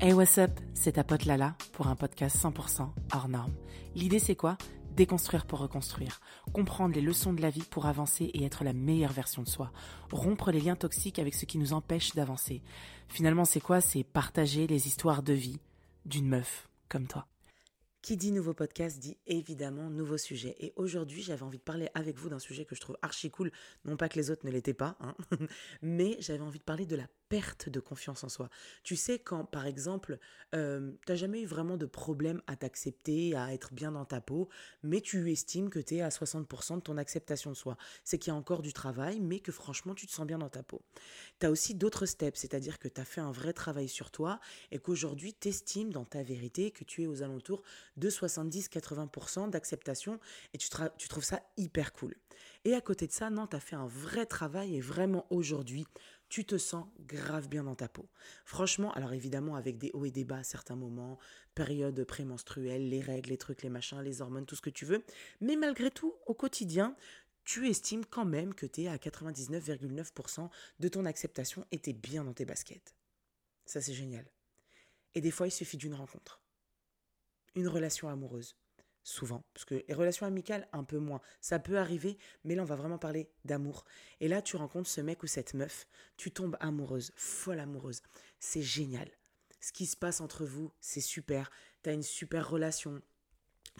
Hey what's up, c'est ta pote Lala pour un podcast 100% hors norme. L'idée c'est quoi? Déconstruire pour reconstruire, comprendre les leçons de la vie pour avancer et être la meilleure version de soi, rompre les liens toxiques avec ce qui nous empêche d'avancer. Finalement c'est quoi? C'est partager les histoires de vie d'une meuf comme toi. Qui dit nouveau podcast dit évidemment nouveau sujet. Et aujourd'hui, j'avais envie de parler avec vous d'un sujet que je trouve archi cool. Non pas que les autres ne l'étaient pas, hein, mais j'avais envie de parler de la perte de confiance en soi. Tu sais, quand par exemple, euh, tu n'as jamais eu vraiment de problème à t'accepter, à être bien dans ta peau, mais tu estimes que tu es à 60% de ton acceptation de soi. C'est qu'il y a encore du travail, mais que franchement, tu te sens bien dans ta peau. Tu as aussi d'autres steps, c'est-à-dire que tu as fait un vrai travail sur toi et qu'aujourd'hui, tu estimes dans ta vérité que tu es aux alentours de 70-80% d'acceptation et tu, tu trouves ça hyper cool. Et à côté de ça, non, tu as fait un vrai travail et vraiment aujourd'hui, tu te sens grave bien dans ta peau. Franchement, alors évidemment avec des hauts et des bas à certains moments, période prémenstruelle, les règles, les trucs, les machins, les hormones, tout ce que tu veux, mais malgré tout, au quotidien, tu estimes quand même que tu es à 99,9% de ton acceptation et tu es bien dans tes baskets. Ça c'est génial. Et des fois, il suffit d'une rencontre. Une relation amoureuse souvent, parce que les relations amicales, un peu moins. Ça peut arriver, mais là, on va vraiment parler d'amour. Et là, tu rencontres ce mec ou cette meuf, tu tombes amoureuse, folle amoureuse. C'est génial. Ce qui se passe entre vous, c'est super. Tu as une super relation.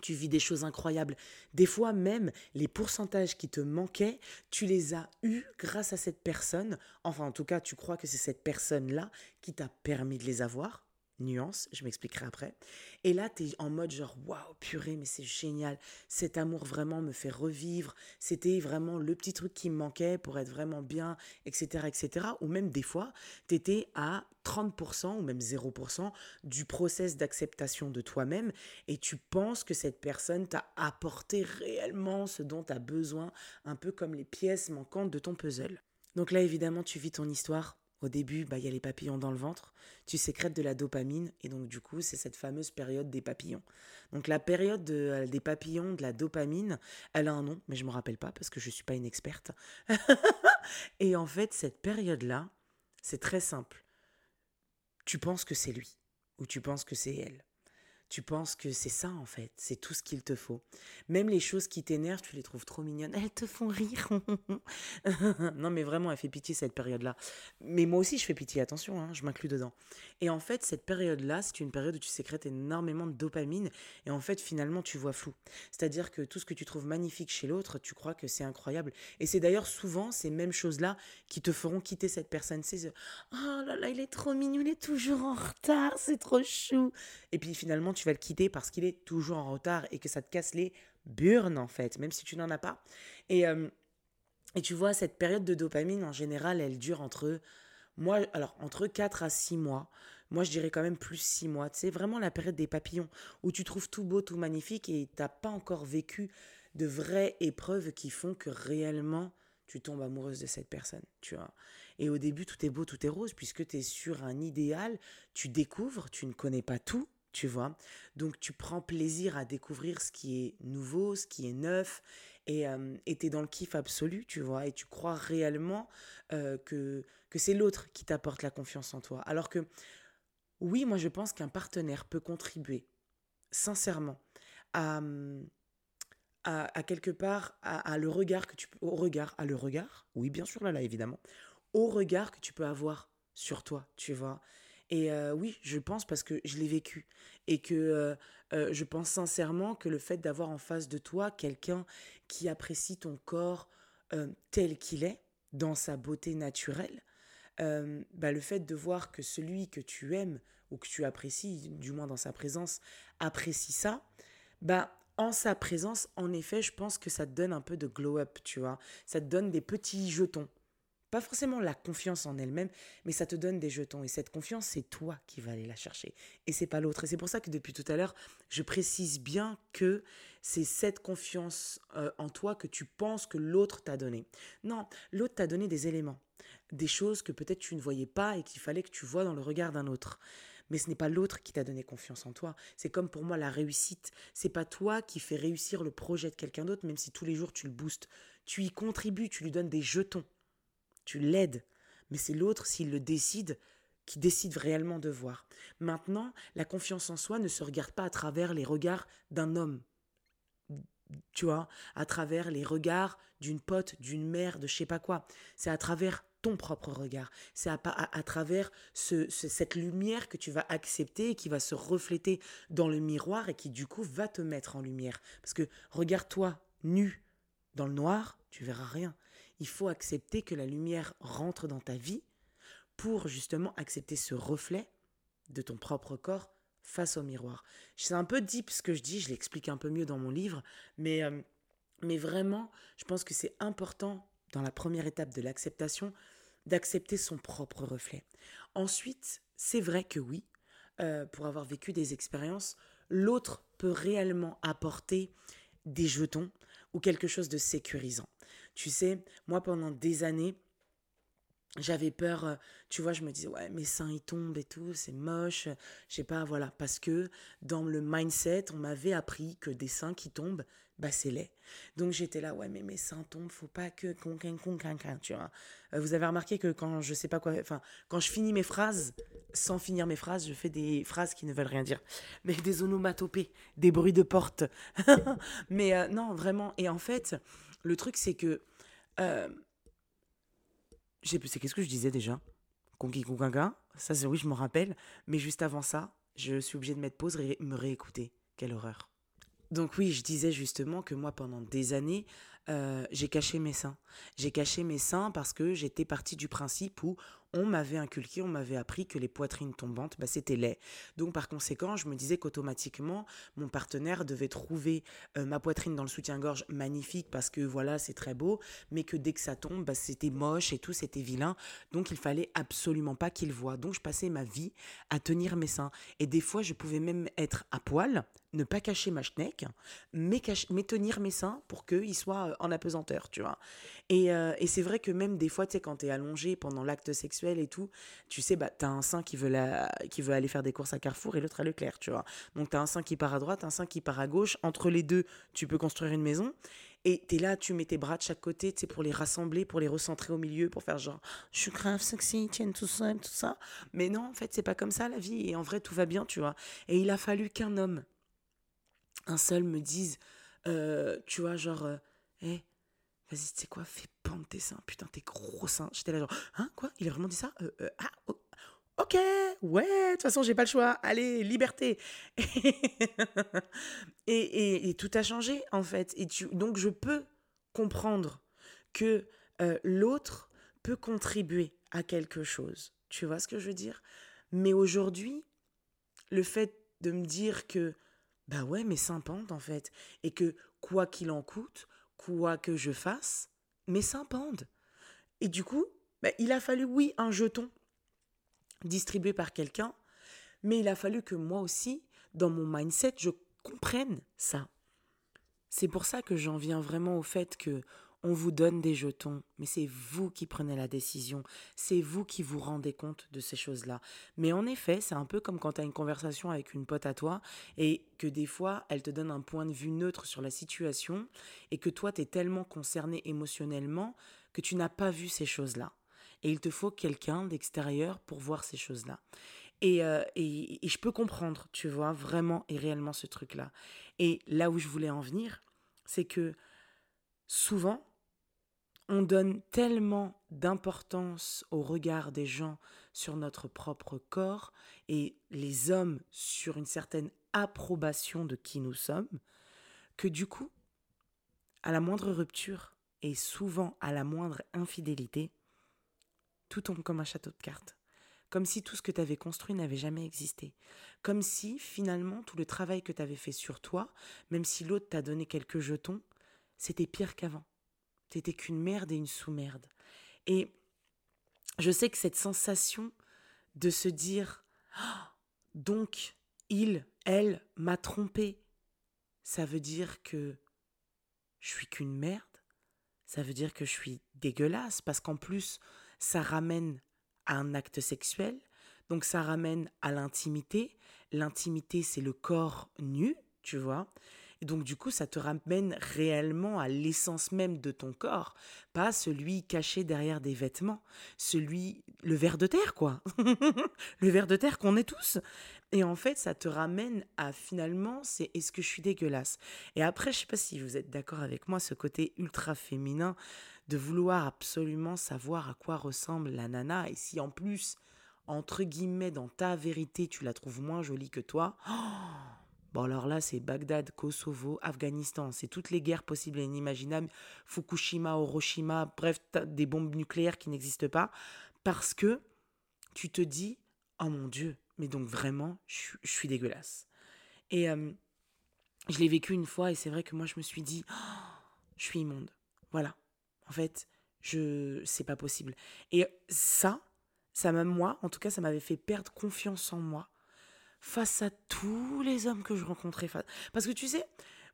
Tu vis des choses incroyables. Des fois même, les pourcentages qui te manquaient, tu les as eus grâce à cette personne. Enfin, en tout cas, tu crois que c'est cette personne-là qui t'a permis de les avoir nuance, je m'expliquerai après. Et là, tu es en mode genre, waouh, purée, mais c'est génial. Cet amour vraiment me fait revivre. C'était vraiment le petit truc qui me manquait pour être vraiment bien, etc., etc. Ou même des fois, tu étais à 30% ou même 0% du process d'acceptation de toi-même et tu penses que cette personne t'a apporté réellement ce dont tu as besoin, un peu comme les pièces manquantes de ton puzzle. Donc là, évidemment, tu vis ton histoire au début, bah, il y a les papillons dans le ventre, tu sécrètes de la dopamine, et donc du coup, c'est cette fameuse période des papillons. Donc la période euh, des papillons, de la dopamine, elle a un nom, mais je ne me rappelle pas parce que je ne suis pas une experte. et en fait, cette période-là, c'est très simple. Tu penses que c'est lui, ou tu penses que c'est elle tu penses que c'est ça en fait, c'est tout ce qu'il te faut. Même les choses qui t'énervent, tu les trouves trop mignonnes, elles te font rire. non mais vraiment, elle fait pitié cette période-là. Mais moi aussi je fais pitié, attention, hein, je m'inclus dedans. Et en fait, cette période-là, c'est une période où tu sécrètes énormément de dopamine et en fait finalement tu vois flou. C'est-à-dire que tout ce que tu trouves magnifique chez l'autre, tu crois que c'est incroyable. Et c'est d'ailleurs souvent ces mêmes choses-là qui te feront quitter cette personne. C'est oh là là, il est trop mignon, il est toujours en retard, c'est trop chou. Et puis finalement tu vas le quitter parce qu'il est toujours en retard et que ça te casse les burnes en fait, même si tu n'en as pas. Et, euh, et tu vois, cette période de dopamine en général, elle dure entre, moi, alors, entre 4 à 6 mois. Moi, je dirais quand même plus 6 mois. C'est vraiment la période des papillons où tu trouves tout beau, tout magnifique et tu n'as pas encore vécu de vraies épreuves qui font que réellement tu tombes amoureuse de cette personne, tu vois. Et au début, tout est beau, tout est rose, puisque tu es sur un idéal, tu découvres, tu ne connais pas tout, tu vois. Donc tu prends plaisir à découvrir ce qui est nouveau, ce qui est neuf, et euh, tu es dans le kiff absolu, tu vois, et tu crois réellement euh, que, que c'est l'autre qui t'apporte la confiance en toi. Alors que, oui, moi je pense qu'un partenaire peut contribuer, sincèrement, à, à, quelque part, à, le regard que tu au regard, à le regard, oui, bien sûr, là, là, évidemment, au regard que tu peux avoir sur toi, tu vois. Et euh, oui, je pense parce que je l'ai vécu et que euh, euh, je pense sincèrement que le fait d'avoir en face de toi quelqu'un qui apprécie ton corps tel qu'il est, dans sa beauté naturelle, bah, le fait de voir que celui que tu aimes ou que tu apprécies, du moins dans sa présence, apprécie ça, bah en sa présence, en effet, je pense que ça te donne un peu de glow-up, tu vois. Ça te donne des petits jetons. Pas forcément la confiance en elle-même, mais ça te donne des jetons. Et cette confiance, c'est toi qui vas aller la chercher. Et c'est pas l'autre. Et c'est pour ça que depuis tout à l'heure, je précise bien que c'est cette confiance euh, en toi que tu penses que l'autre t'a donné. Non, l'autre t'a donné des éléments, des choses que peut-être tu ne voyais pas et qu'il fallait que tu vois dans le regard d'un autre. Mais ce n'est pas l'autre qui t'a donné confiance en toi. C'est comme pour moi la réussite. C'est pas toi qui fais réussir le projet de quelqu'un d'autre, même si tous les jours tu le boostes. Tu y contribues, tu lui donnes des jetons tu l'aides. Mais c'est l'autre, s'il le décide, qui décide réellement de voir. Maintenant, la confiance en soi ne se regarde pas à travers les regards d'un homme, tu vois, à travers les regards d'une pote, d'une mère, de je sais pas quoi. C'est à travers ton propre regard. C'est à, travers cette lumière que tu vas accepter et qui va se refléter dans le miroir et qui du coup va te mettre en lumière. Parce que regarde-toi nu dans le noir, tu verras rien. Il faut accepter que la lumière rentre dans ta vie pour justement accepter ce reflet de ton propre corps face au miroir. C'est un peu deep ce que je dis, je l'explique un peu mieux dans mon livre, mais, euh, mais vraiment, je pense que c'est important dans la première étape de l'acceptation d'accepter son propre reflet. Ensuite, c'est vrai que oui, euh, pour avoir vécu des expériences, l'autre peut réellement apporter des jetons ou quelque chose de sécurisant. Tu sais, moi pendant des années, j'avais peur, euh, tu vois, je me disais, ouais, mes seins ils tombent et tout, c'est moche, je sais pas, voilà, parce que dans le mindset, on m'avait appris que des seins qui tombent, bah c'est laid. Donc j'étais là, ouais, mais mes seins tombent, faut pas que, tu vois. Euh, vous avez remarqué que quand je sais pas quoi, enfin, quand je finis mes phrases, sans finir mes phrases, je fais des phrases qui ne veulent rien dire, mais des onomatopées, des bruits de porte. mais euh, non, vraiment, et en fait, le truc c'est que je sais qu'est-ce que je disais déjà? Conquis Conquinquin, ça c'est oui, je me rappelle. Mais juste avant ça, je suis obligée de mettre pause et me réécouter. Quelle horreur. Donc oui, je disais justement que moi, pendant des années, euh, j'ai caché mes seins. J'ai caché mes seins parce que j'étais partie du principe où on m'avait inculqué, on m'avait appris que les poitrines tombantes, bah, c'était laid. Donc par conséquent, je me disais qu'automatiquement, mon partenaire devait trouver euh, ma poitrine dans le soutien-gorge magnifique parce que voilà, c'est très beau, mais que dès que ça tombe, bah, c'était moche et tout, c'était vilain. Donc il fallait absolument pas qu'il voit. Donc je passais ma vie à tenir mes seins. Et des fois, je pouvais même être à poil, ne pas cacher ma schneck, mais, mais tenir mes seins pour qu'ils soient euh, en apesanteur, tu vois. Et, euh, et c'est vrai que même des fois, tu sais, quand tu es allongé pendant l'acte sexuel et tout, tu sais, bah, tu as un sein qui veut, la, qui veut aller faire des courses à Carrefour et l'autre à Leclerc, tu vois. Donc tu as un sein qui part à droite, un sein qui part à gauche. Entre les deux, tu peux construire une maison. Et tu es là, tu mets tes bras de chaque côté, tu sais, pour les rassembler, pour les recentrer au milieu, pour faire genre, je suis grave sexy, tiens, tout ça, tout ça. Mais non, en fait, c'est pas comme ça la vie. Et en vrai, tout va bien, tu vois. Et il a fallu qu'un homme, un seul, me dise, euh, tu vois, genre, hé, hey, vas-y, tu sais quoi, fais pendre tes seins, putain, tes gros seins. J'étais là genre, hein, quoi? Il a vraiment dit ça? Euh, euh, Ah, ok, ouais, de toute façon, j'ai pas le choix. Allez, liberté. et, et, tout a changé, en fait. Et tu, donc, je peux comprendre que euh, l'autre peut contribuer à quelque chose. Tu vois ce que je veux dire? Mais aujourd'hui, le fait de me dire que, bah ouais, mais seins pendent, en fait, et que quoi qu'il en coûte, quoi que je fasse, mes seins pendent. Et du coup, bah, il a fallu, oui, un jeton distribué par quelqu'un, mais il a fallu que moi aussi, dans mon mindset, je comprenne ça. C'est pour ça que j'en viens vraiment au fait que on vous donne des jetons, mais c'est vous qui prenez la décision, c'est vous qui vous rendez compte de ces choses-là. Mais en effet, c'est un peu comme quand tu as une conversation avec une pote à toi et que des fois, elle te donne un point de vue neutre sur la situation et que toi, tu es tellement concerné émotionnellement que tu n'as pas vu ces choses-là. Et il te faut quelqu'un d'extérieur pour voir ces choses-là. Et, euh, et, et je peux comprendre, tu vois, vraiment et réellement ce truc-là. Et là où je voulais en venir, c'est que souvent, on donne tellement d'importance au regard des gens sur notre propre corps et les hommes sur une certaine approbation de qui nous sommes, que du coup, à la moindre rupture et souvent à la moindre infidélité, tout tombe comme un château de cartes. Comme si tout ce que tu avais construit n'avait jamais existé. Comme si finalement tout le travail que tu avais fait sur toi, même si l'autre t'a donné quelques jetons, c'était pire qu'avant. T'étais qu'une merde et une sous-merde. Et je sais que cette sensation de se dire ah, donc il, elle m'a trompé, ça veut dire que je suis qu'une merde? Ça veut dire que je suis dégueulasse parce qu'en plus ça ramène à un acte sexuel. Donc ça ramène à l'intimité. L'intimité c'est le corps nu, tu vois. Donc, du coup, ça te ramène réellement à l'essence même de ton corps, pas celui caché derrière des vêtements, celui, le ver de terre, quoi. le ver de terre qu'on est tous. Et en fait, ça te ramène à finalement, c'est est-ce que je suis dégueulasse? Et après, je sais pas si vous êtes d'accord avec moi, ce côté ultra féminin de vouloir absolument savoir à quoi ressemble la nana. Et si en plus, entre guillemets, dans ta vérité, tu la trouves moins jolie que toi, oh Bon, alors là, c'est Bagdad, Kosovo, Afghanistan. C'est toutes les guerres possibles et inimaginables. Fukushima, Hiroshima, bref, des bombes nucléaires qui n'existent pas. Parce que tu te dis, oh mon Dieu, mais donc vraiment, je, suis dégueulasse. Et euh, je l'ai vécu une fois et c'est vrai que moi, je me suis dit, oh, je suis immonde. Voilà. En fait, je c'est pas possible. Et ça, ça m'a, moi, en tout cas, ça m'avait fait perdre confiance en moi face à tous les hommes que je rencontrais. Parce que tu sais,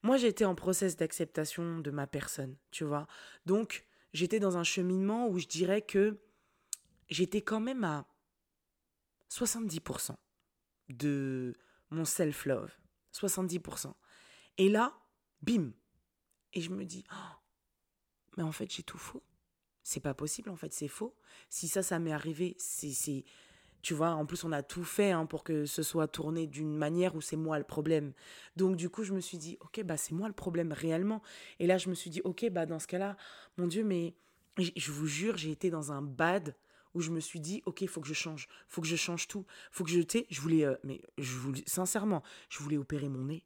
moi j'étais en process d'acceptation de ma personne, tu vois. Donc j'étais dans un cheminement où je dirais que j'étais quand même à 70% de mon self-love. 70%. Et là, bim. Et je me dis, oh, mais en fait j'ai tout faux. C'est pas possible, en fait, c'est faux. Si ça, ça m'est arrivé, c'est tu vois, en plus, on a tout fait hein, pour que ce soit tourné d'une manière où c'est moi le problème. Donc, du coup, je me suis dit, ok, bah, c'est moi le problème réellement. Et là, je me suis dit, ok, bah, dans ce cas-là, mon Dieu, mais je vous jure, j'ai été dans un bad où je me suis dit, ok, il faut que je change, faut que je change tout, faut que je, tu je voulais, euh, mais je voulais, sincèrement, je voulais opérer mon nez,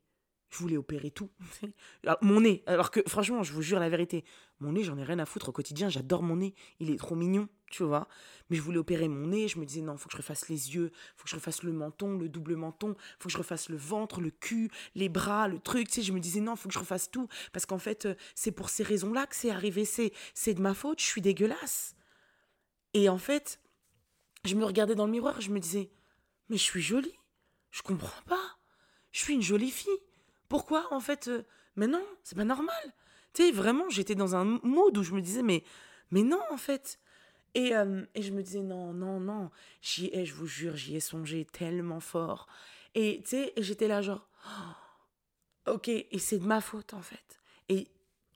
je voulais opérer tout. mon nez, alors que franchement, je vous jure la vérité, mon nez, j'en ai rien à foutre au quotidien, j'adore mon nez, il est trop mignon, tu vois. Mais je voulais opérer mon nez, je me disais non, faut que je refasse les yeux, faut que je refasse le menton, le double menton, faut que je refasse le ventre, le cul, les bras, le truc, tu sais, je me disais non, faut que je refasse tout parce qu'en fait, euh, c'est pour ces raisons-là que c'est arrivé, c'est c'est de ma faute, je suis dégueulasse. Et en fait, je me regardais dans le miroir, je me disais mais je suis jolie. Je comprends pas. Je suis une jolie fille pourquoi en fait euh, Mais non, c'est pas normal. Tu sais, vraiment, j'étais dans un mood où je me disais, mais, mais non, en fait. Et, euh, et je me disais, non, non, non. J'y ai, je vous jure, j'y ai songé tellement fort. Et tu sais, j'étais là, genre, oh, ok, et c'est de ma faute, en fait. Et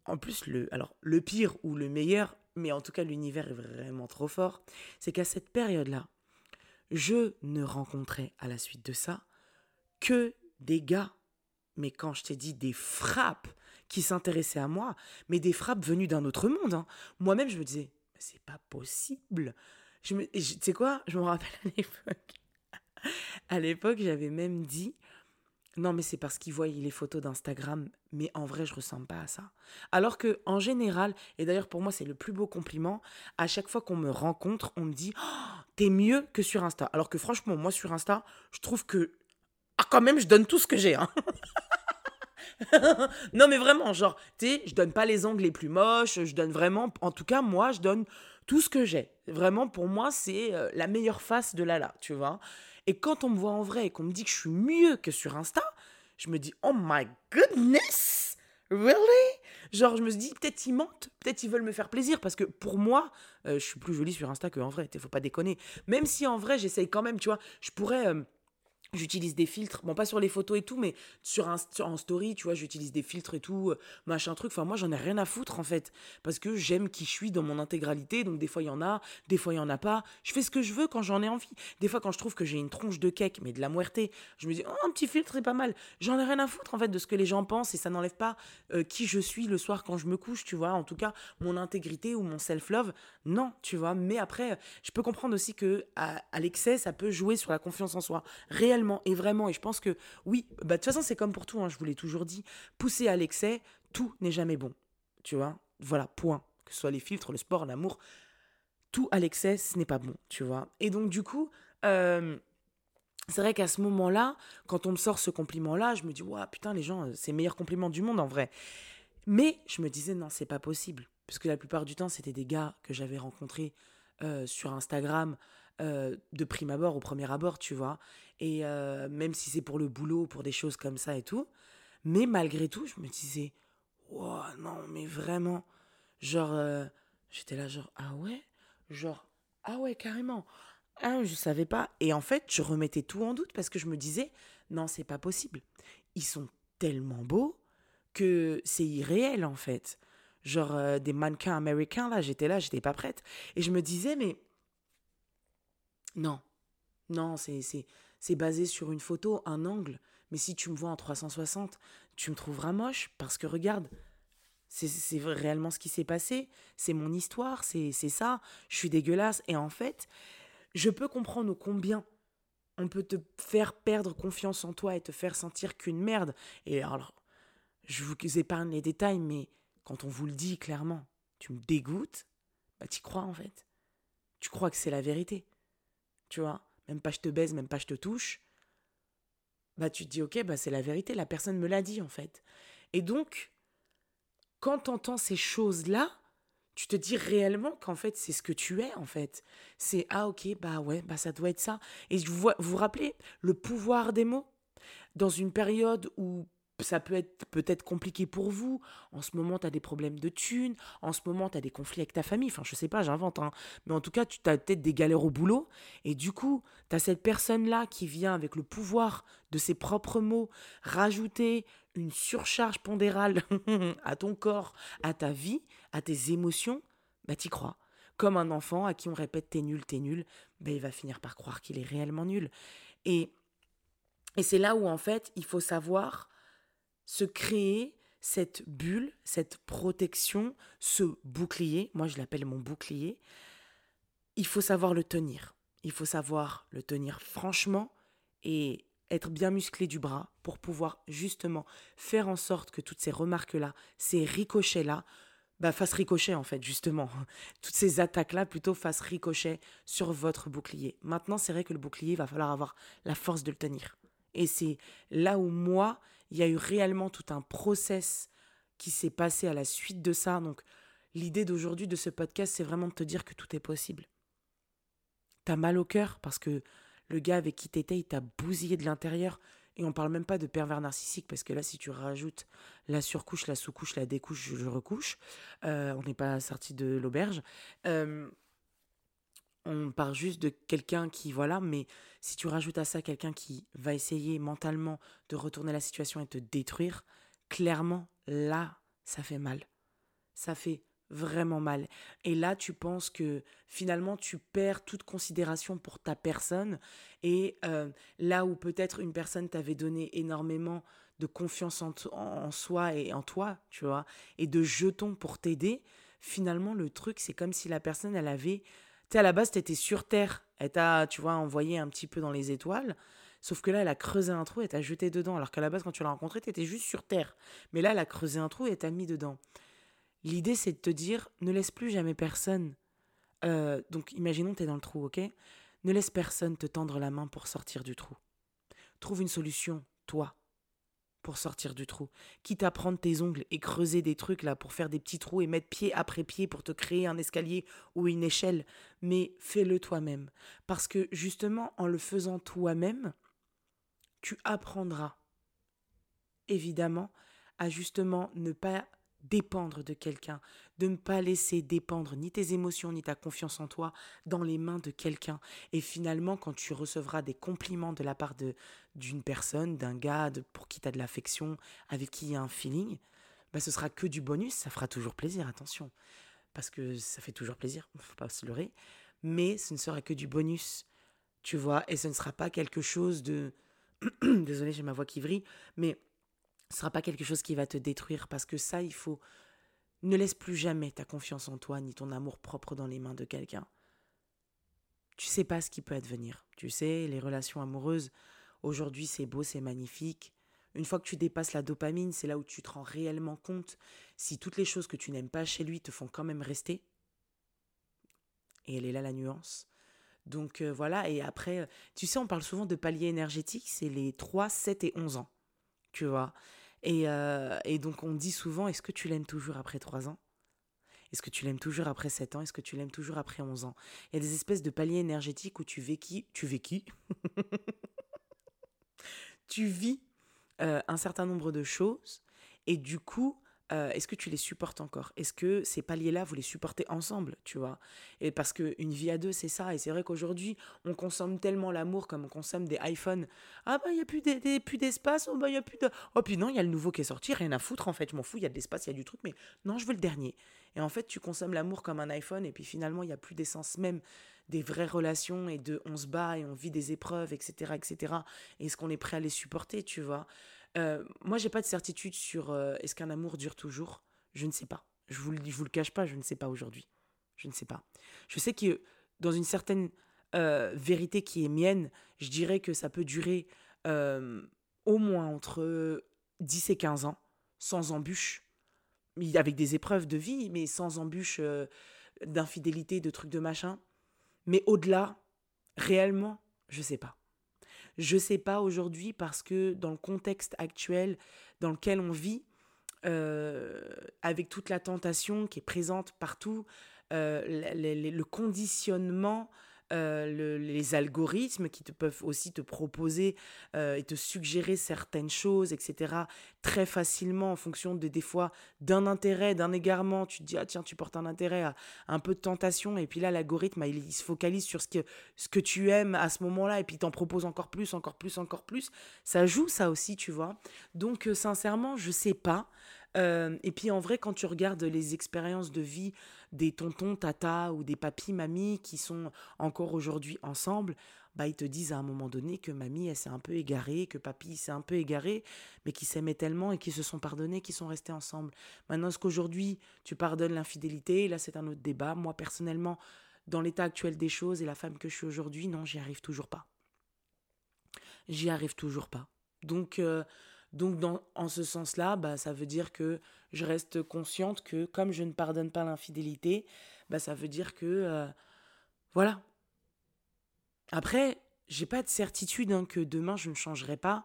en plus, le, alors, le pire ou le meilleur, mais en tout cas, l'univers est vraiment trop fort, c'est qu'à cette période-là, je ne rencontrais à la suite de ça que des gars mais quand je t'ai dit des frappes qui s'intéressaient à moi, mais des frappes venues d'un autre monde. Hein. Moi-même, je me disais, c'est pas possible. Je me, tu sais quoi? Je me rappelle à l'époque. à l'époque, j'avais même dit, non, mais c'est parce qu'ils voient les photos d'Instagram, mais en vrai, je ressemble pas à ça. Alors que, en général, et d'ailleurs pour moi, c'est le plus beau compliment, à chaque fois qu'on me rencontre, on me dit, oh, t'es mieux que sur Insta. Alors que franchement, moi sur Insta, je trouve que ah, quand même, je donne tout ce que j'ai. Hein. non, mais vraiment, genre, tu sais, je donne pas les angles les plus moches, je donne vraiment, en tout cas, moi, je donne tout ce que j'ai. Vraiment, pour moi, c'est euh, la meilleure face de Lala, tu vois. Et quand on me voit en vrai et qu'on me dit que je suis mieux que sur Insta, je me dis, oh my goodness, really? Genre, je me dis, peut-être ils mentent, peut-être ils veulent me faire plaisir, parce que pour moi, euh, je suis plus jolie sur Insta qu'en vrai, faut pas déconner. Même si en vrai, j'essaye quand même, tu vois, je pourrais. Euh, J'utilise des filtres, bon pas sur les photos et tout, mais sur un en story, tu vois, j'utilise des filtres et tout, euh, machin truc. Enfin moi j'en ai rien à foutre en fait, parce que j'aime qui je suis dans mon intégralité. Donc des fois il y en a, des fois il y en a pas. Je fais ce que je veux quand j'en ai envie. Des fois quand je trouve que j'ai une tronche de cake, mais de la muerté, je me dis oh un petit filtre c'est pas mal. J'en ai rien à foutre en fait de ce que les gens pensent et ça n'enlève pas euh, qui je suis le soir quand je me couche, tu vois. En tout cas mon intégrité ou mon self love, non, tu vois. Mais après je peux comprendre aussi que à l'excès ça peut jouer sur la confiance en soi réellement et vraiment. Et je pense que oui, bah, de toute façon, c'est comme pour tout, hein, je vous l'ai toujours dit, pousser à l'excès, tout n'est jamais bon. Tu vois? Voilà, point. Que ce soit les filtres, le sport, l'amour, tout à l'excès, ce n'est pas bon, tu vois? Et donc, du coup, euh, c'est vrai qu'à ce moment-là, quand on me sort ce compliment-là, je me dis, waouh, putain, les gens, euh, c'est le meilleur compliment du monde en vrai. Mais je me disais, non, c'est pas possible. Puisque la plupart du temps, c'était des gars que j'avais rencontrés euh, sur Instagram, euh, de prime abord, au premier abord, tu vois. Et euh, même si c'est pour le boulot, pour des choses comme ça et tout. Mais malgré tout, je me disais, wow, non, mais vraiment. Genre, euh, j'étais là, genre, ah ouais? Genre, ah ouais, carrément. Ah, je savais pas. Et en fait, je remettais tout en doute parce que je me disais, non, c'est pas possible. Ils sont tellement beaux. que c'est irréel en fait. Genre des mannequins américains, là, j'étais là, j'étais pas prête. Et je me disais, mais non, non, c'est basé sur une photo, un angle. Mais si tu me vois en 360, tu me trouveras moche parce que regarde, c'est réellement ce qui s'est passé. C'est mon histoire, c'est ça. Je suis dégueulasse. Et en fait, je peux comprendre combien on peut te faire perdre confiance en toi et te faire sentir qu'une merde. Et alors, je vous épargne les détails, mais quand on vous le dit clairement, tu me dégoûtes, bah tu crois en fait. Tu crois que c'est la vérité. Tu vois, même pas je te baise, même pas je te touche. Bah tu te dis ok, bah c'est la vérité, la personne me l'a dit en fait. Et donc, quand tu entends ces choses-là, tu te dis réellement qu'en fait c'est ce que tu es en fait. C'est ah ok bah ouais bah ça doit être ça. Et vous vous rappelez le pouvoir des mots? Dans une période où ça peut être peut-être compliqué pour vous. En ce moment, tu as des problèmes de thunes. En ce moment, tu as des conflits avec ta famille. Enfin, je sais pas, j'invente. Hein. Mais en tout cas, tu as peut-être des galères au boulot. Et du coup, tu as cette personne-là qui vient avec le pouvoir de ses propres mots rajouter une surcharge pondérale à ton corps, à ta vie, à tes émotions. Bah, t'y crois. Comme un enfant à qui on répète t'es nul, t'es nul, bah, il va finir par croire qu'il est réellement nul. Et, et c'est là où, en fait, il faut savoir se créer cette bulle, cette protection, ce bouclier, moi je l'appelle mon bouclier, il faut savoir le tenir. Il faut savoir le tenir franchement et être bien musclé du bras pour pouvoir justement faire en sorte que toutes ces remarques-là, ces ricochets-là, bah, fassent ricochet en fait, justement. Toutes ces attaques-là plutôt fassent ricochet sur votre bouclier. Maintenant, c'est vrai que le bouclier, va falloir avoir la force de le tenir. Et c'est là où moi, il y a eu réellement tout un process qui s'est passé à la suite de ça. Donc l'idée d'aujourd'hui de ce podcast, c'est vraiment de te dire que tout est possible. T'as mal au cœur parce que le gars avec qui t'étais, il t'a bousillé de l'intérieur. Et on parle même pas de pervers narcissique, parce que là, si tu rajoutes la surcouche, la sous-couche, la découche, je, recouche, euh, on n'est pas sorti de l'auberge. Euh, on parle juste de quelqu'un qui, voilà, mais si tu rajoutes à ça quelqu'un qui va essayer mentalement de retourner la situation et te détruire, clairement, là, ça fait mal. Ça fait vraiment mal. Et là, tu penses que finalement, tu perds toute considération pour ta personne. Et euh, là où peut-être une personne t'avait donné énormément de confiance en, en, soi et en toi, tu vois, et de jetons pour t'aider, finalement, le truc, c'est comme si la personne, elle avait à la base, tu étais sur Terre. Elle t'a, tu vois, envoyé un petit peu dans les étoiles. Sauf que là, elle a creusé un trou et t'a jeté dedans. Alors qu'à la base, quand tu l'as rencontrée, tu étais juste sur Terre. Mais là, elle a creusé un trou et t'a mis dedans. L'idée, c'est de te dire, ne laisse plus jamais personne. Euh, donc, imaginons, tu es dans le trou, ok? Ne laisse personne te tendre la main pour sortir du trou. Trouve une solution, toi pour sortir du trou. Quitte à prendre tes ongles et creuser des trucs là pour faire des petits trous et mettre pied après pied pour te créer un escalier ou une échelle, mais fais-le toi-même. Parce que justement, en le faisant toi-même, tu apprendras, évidemment, à justement ne pas dépendre de quelqu'un, de ne pas laisser dépendre ni tes émotions ni ta confiance en toi dans les mains de quelqu'un. Et finalement, quand tu recevras des compliments de la part de d'une personne, d'un gars pour qui tu as de l'affection, avec qui il y a un feeling, bah ce sera que du bonus, ça fera toujours plaisir, attention. Parce que ça fait toujours plaisir, faut pas se leurrer, mais ce ne sera que du bonus. Tu vois, et ce ne sera pas quelque chose de désolé, j'ai ma voix qui vrille, mais ce sera pas quelque chose qui va te détruire parce que ça, il faut. Ne laisse plus jamais ta confiance en toi ni ton amour propre dans les mains de quelqu'un. Tu sais pas ce qui peut advenir. Tu sais, les relations amoureuses, aujourd'hui c'est beau, c'est magnifique. Une fois que tu dépasses la dopamine, c'est là où tu te rends réellement compte si toutes les choses que tu n'aimes pas chez lui te font quand même rester. Et elle est là la nuance. Donc euh, voilà, et après, euh, tu sais, on parle souvent de paliers énergétiques, c'est les 3, 7 et 11 ans. Tu vois euh, et, donc on dit souvent, est-ce que tu l'aimes toujours après 3 ans? Est-ce que tu l'aimes toujours après 7 ans? Est-ce que tu l'aimes toujours après 11 ans? Il y a des espèces de paliers énergétiques où tu véquis, tu véquis, tu vis euh, un certain nombre de choses et du coup, euh, est-ce que tu les supportes encore? Est-ce que ces paliers-là, vous les supportez ensemble, tu vois? Et parce qu'une vie à deux, c'est ça. Et c'est vrai qu'aujourd'hui, on consomme tellement l'amour comme on consomme des iPhones. Ah bah, il n'y a plus d'espace. Oh bah, il y a plus de... Oh, puis non, il y a le nouveau qui est sorti. Rien à foutre, en fait. Je m'en fous, il y a de l'espace, il y a du truc. Mais non, je veux le dernier. Et en fait, tu consommes l'amour comme un iPhone. Et puis finalement, il n'y a plus d'essence même des vraies relations et de on se bat et on vit des épreuves, etc. etc. Et est-ce qu'on est prêt à les supporter, tu vois? Euh, Moi, j'ai pas de certitude sur euh, est-ce qu'un amour dure toujours? Je ne sais pas. Je vous, je vous le cache pas, je ne sais pas aujourd'hui. Je ne sais pas. Je sais que dans une certaine euh, vérité qui est mienne, je dirais que ça peut durer au moins entre 10 et 15 ans, sans embûche, avec des épreuves de vie, mais sans embûche d'infidélité, de trucs de machin. Mais au-delà, réellement, je sais pas. Je sais pas aujourd'hui parce que dans le contexte actuel dans lequel on vit, euh, avec toute la tentation qui est présente partout, euh, le conditionnement euh, les algorithmes qui te peuvent aussi te proposer euh, et te suggérer certaines choses, etc., très facilement en fonction de des fois d'un intérêt, d'un égarement. Tu te dis, ah tiens, tu portes un intérêt à, un peu de tentation, et puis là, l'algorithme, il, se focalise sur ce que, ce que tu aimes à ce moment-là, et puis t'en propose encore plus, encore plus, encore plus. Ça joue ça aussi, tu vois. Donc, euh, sincèrement, je sais pas. Et puis en vrai, quand tu regardes les expériences de vie des tontons, tata ou des papis, mamies qui sont encore aujourd'hui ensemble, bah ils te disent à un moment donné que mamie elle s'est un peu égarée, que papy s'est un peu égaré, mais qui s'aimaient tellement et qui se sont pardonnés, qui sont restés ensemble. Maintenant, est-ce qu'aujourd'hui tu pardonnes l'infidélité? Là, c'est un autre débat. Moi, personnellement, dans l'état actuel des choses et la femme que je suis aujourd'hui, non, j'y arrive toujours pas. J'y arrive toujours pas. Donc, euh, donc, en ce sens-là, bah, ça veut dire que je reste consciente que comme je ne pardonne pas l'infidélité, bah, ça veut dire que... Euh, voilà. Après, j'ai pas de certitude hein, que demain je ne changerai pas.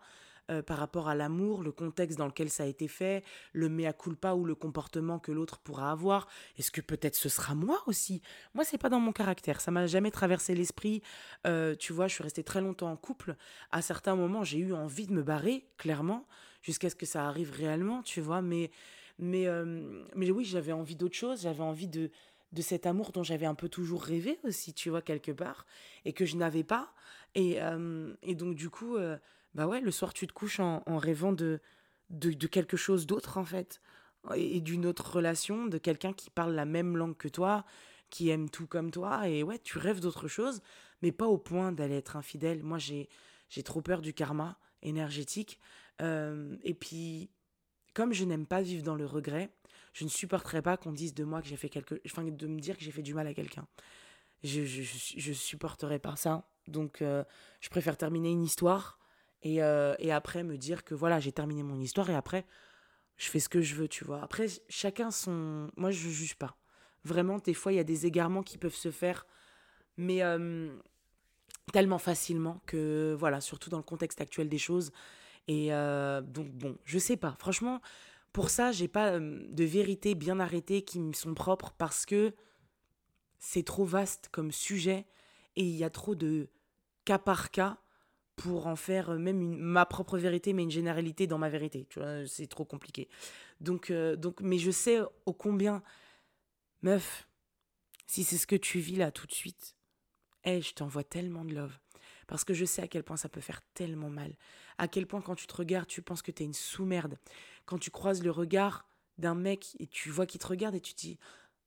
Euh, par rapport à l'amour, le contexte dans lequel ça a été fait, le mea culpa ou le comportement que l'autre pourra avoir. Est-ce que peut-être ce sera moi aussi? Moi, c'est pas dans mon caractère. Ça m'a jamais traversé l'esprit. Euh, tu vois, je suis restée très longtemps en couple. À certains moments, j'ai eu envie de me barrer, clairement, jusqu'à ce que ça arrive réellement, tu vois. Mais, mais, euh, mais oui, j'avais envie d'autre chose. J'avais envie de de cet amour dont j'avais un peu toujours rêvé aussi, tu vois, quelque part, et que je n'avais pas. Et, et donc, du coup, bah ouais, le soir, tu te couches en, rêvant de, de, quelque chose d'autre, en fait. Et, d'une autre relation, de quelqu'un qui parle la même langue que toi, qui aime tout comme toi. Et ouais, tu rêves d'autre chose, mais pas au point d'aller être infidèle. Moi, j'ai, j'ai trop peur du karma énergétique. Euh, et puis, comme je n'aime pas vivre dans le regret, je ne supporterai pas qu'on dise de moi que j'ai fait quelque... Enfin, de me dire que j'ai fait du mal à quelqu'un. Je, je, supporterai pas ça. Donc, euh, je préfère terminer une histoire et, euh, et après me dire que voilà, j'ai terminé mon histoire et après, je fais ce que je veux, tu vois. Après, chacun son. Moi, je juge pas. Vraiment, des fois, il y a des égarements qui peuvent se faire, mais euh, tellement facilement que, voilà, surtout dans le contexte actuel des choses. Et euh, donc, bon, je sais pas. Franchement, pour ça, j'ai pas de vérité bien arrêtée qui me sont propres parce que c'est trop vaste comme sujet et il y a trop de cas par cas pour en faire euh, même ma propre vérité, mais une généralité dans ma vérité. Tu vois, c'est trop compliqué. Donc, euh, donc, mais je sais au combien, meuf, si c'est ce que tu vis là tout de suite, hey, je t'envoie tellement de love. Parce que je sais à quel point ça peut faire tellement mal. À quel point quand tu te regardes, tu penses que t'es une sous-merde. Quand tu croises le regard d'un mec et tu vois qu'il te regarde et tu te dis,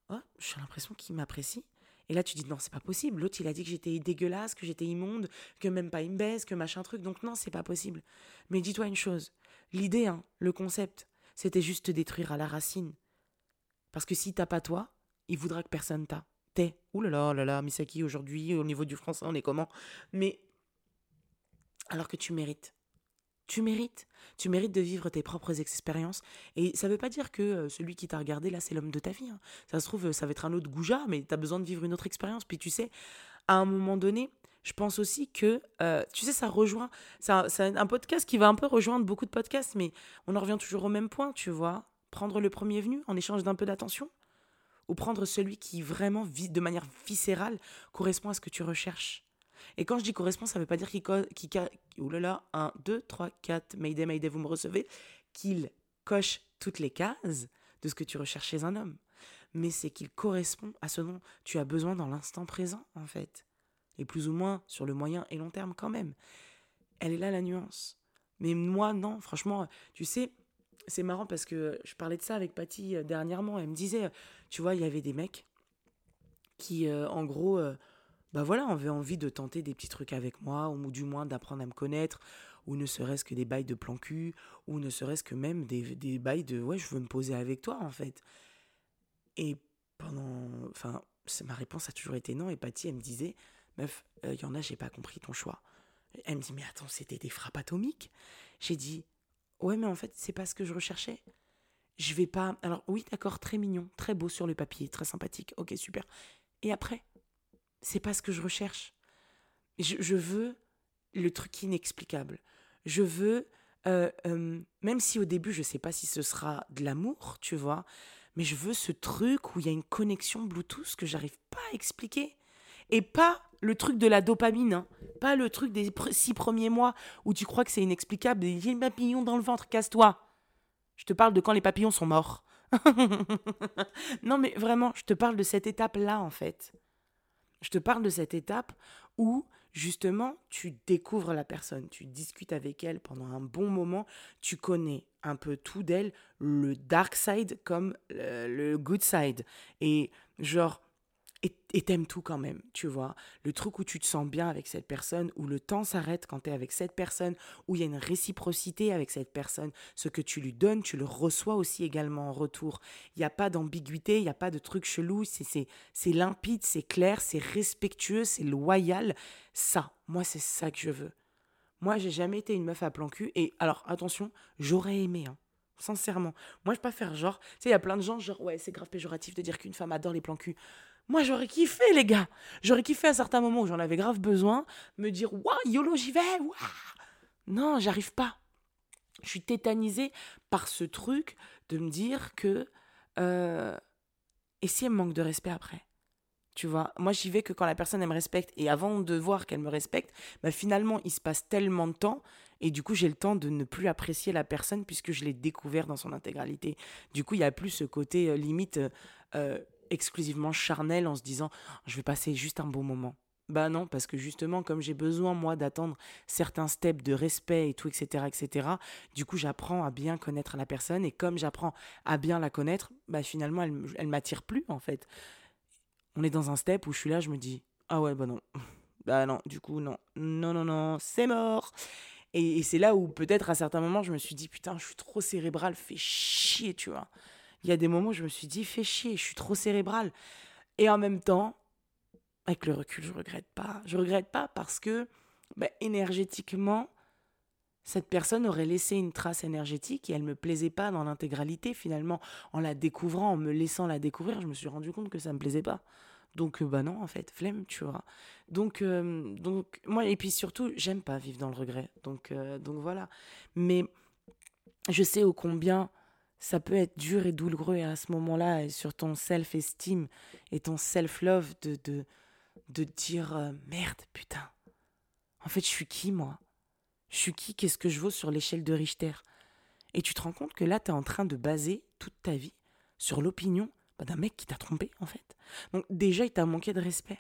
oh, j'ai l'impression qu'il m'apprécie. Et là, tu dis non, c'est pas possible. L'autre, il a dit que j'étais dégueulasse, que j'étais immonde, que même pas il me que machin truc. Donc non, c'est pas possible. Mais dis-toi une chose. L'idée, hein, le concept, c'était juste te détruire à la racine. Parce que si t'as pas toi, il voudra que personne t'a. T'es. Ouh là là, là là, Misaki, aujourd'hui, au niveau du français, on est comment? Mais. Alors que tu mérites. Tu mérites. Tu mérites de vivre tes propres expériences. Et ça ne veut pas dire que euh, celui qui t'a regardé, là, c'est l'homme de ta vie. Hein. Ça se trouve, euh, ça va être un autre goujat, mais tu as besoin de vivre une autre expérience. Puis tu sais, à un moment donné, je pense aussi que, euh, tu sais, ça rejoint. C'est un, podcast qui va un peu rejoindre beaucoup de podcasts, mais on en revient toujours au même point, tu vois. Prendre le premier venu en échange d'un peu d'attention. Ou prendre celui qui vraiment, vit de manière viscérale, correspond à ce que tu recherches. Et quand je dis correspond, ça ne veut pas dire qu'il. Qu oulala, 1, 2, 3, 4, Mayday, Mayday, vous me recevez. Qu'il coche toutes les cases de ce que tu recherches chez un homme, mais c'est qu'il correspond à ce dont tu as besoin dans l'instant présent, en fait. Et plus ou moins sur le moyen et long terme quand même. Elle est là la nuance. Mais moi, non, franchement, tu sais, c'est marrant parce que je parlais de ça avec Patty euh, dernièrement. Elle me disait, euh, tu vois, il y avait des mecs qui, euh, en gros, bah voilà, avaient envie de tenter des petits trucs avec moi, ou du moins d'apprendre à me connaître, ou ne serait-ce que des bails de plan cul, ou ne serait-ce que même des, des bails de ouais, je veux me poser avec toi, en fait. Et pendant. Enfin, ma réponse a toujours été non. Et Patty, elle me disait, meuf, il y en a, j'ai pas compris ton choix. Elle me dit, mais attends, c'était des frappes atomiques. J'ai dit, ouais, mais en fait, c'est pas ce que je recherchais. Je vais pas. Alors, oui, d'accord, très mignon, très beau sur le papier, très sympathique. Ok, super. Et après, c'est pas ce que je recherche. Je, veux le truc inexplicable. Je veux, euh, euh, même si au début, je sais pas si ce sera de l'amour, tu vois, mais je veux ce truc où il y a une connexion Bluetooth que j'arrive pas à expliquer. Et pas le truc de la dopamine, hein. pas le truc des six premiers mois où tu crois que c'est inexplicable, il y a un papillon dans le ventre, casse-toi. Je te parle de quand les papillons sont morts. non mais vraiment, je te parle de cette étape-là en fait. Je te parle de cette étape où justement tu découvres la personne, tu discutes avec elle pendant un bon moment, tu connais un peu tout d'elle, le dark side comme le good side. Et genre, et t'aimes tout quand même, tu vois. Le truc où tu te sens bien avec cette personne, où le temps s'arrête quand tu es avec cette personne, où il y a une réciprocité avec cette personne. Ce que tu lui donnes, tu le reçois aussi également en retour. Il n'y a pas d'ambiguïté, il n'y a pas de truc chelou, c'est limpide, c'est clair, c'est respectueux, c'est loyal. Ça, moi, c'est ça que je veux. Moi, j'ai jamais été une meuf à plan cul. Et alors, attention, j'aurais aimé, hein. Sincèrement. Moi, je pas faire genre. Tu sais, il y a plein de gens, genre, ouais, c'est grave péjoratif de dire qu'une femme adore les plans cul. Moi, j'aurais kiffé, les gars. J'aurais kiffé à certains moments où j'en avais grave besoin, me dire, waouh, YOLO, j'y vais, waouh. Non, j'arrive pas. Je suis tétanisée par ce truc de me dire que. Euh, et si elle me manque de respect après? Tu vois, moi j'y vais que quand la personne elle me respecte et avant de voir qu'elle me respecte, bah finalement il se passe tellement de temps et du coup j'ai le temps de ne plus apprécier la personne puisque je l'ai découvert dans son intégralité. Du coup il y a plus ce côté euh, limite euh, exclusivement charnel en se disant je vais passer juste un bon moment. Bah non, parce que justement, comme j'ai besoin, moi, d'attendre certains steps de respect et tout, etc., etc., du coup, j'apprends à bien connaître la personne, et comme j'apprends à bien la connaître, bah finalement, elle, elle m'attire plus, en fait. On est dans un step où je suis là, je me dis, ah ouais, bah non, bah non, du coup, non, non, non, non, c'est mort. Et, et c'est là où peut-être à certains moments, je me suis dit, putain, je suis trop cérébral, fais chier, tu vois il y a des moments où je me suis dit, fais chier, je suis trop cérébral. Et en même temps, avec le recul, je regrette pas. Je regrette pas parce que bah, énergétiquement, cette personne aurait laissé une trace énergétique et elle me plaisait pas dans l'intégralité finalement. En la découvrant, en me laissant la découvrir, je me suis rendu compte que ça me plaisait pas. Donc euh, bah non en fait, flemme, tu vois. Donc euh, donc moi et puis surtout, j'aime pas vivre dans le regret. Donc euh, donc voilà. Mais je sais au combien ça peut être dur et douloureux et à ce moment-là, sur ton self-esteem et ton self-love, de, de, de dire euh, merde, putain. En fait, je suis qui, moi? Je suis qui? Qu'est-ce que je vaux sur l'échelle de Richter? Et tu te rends compte que là, tu es en train de baser toute ta vie sur l'opinion bah, d'un mec qui t'a trompé, en fait. Donc, déjà, il t'a manqué de respect.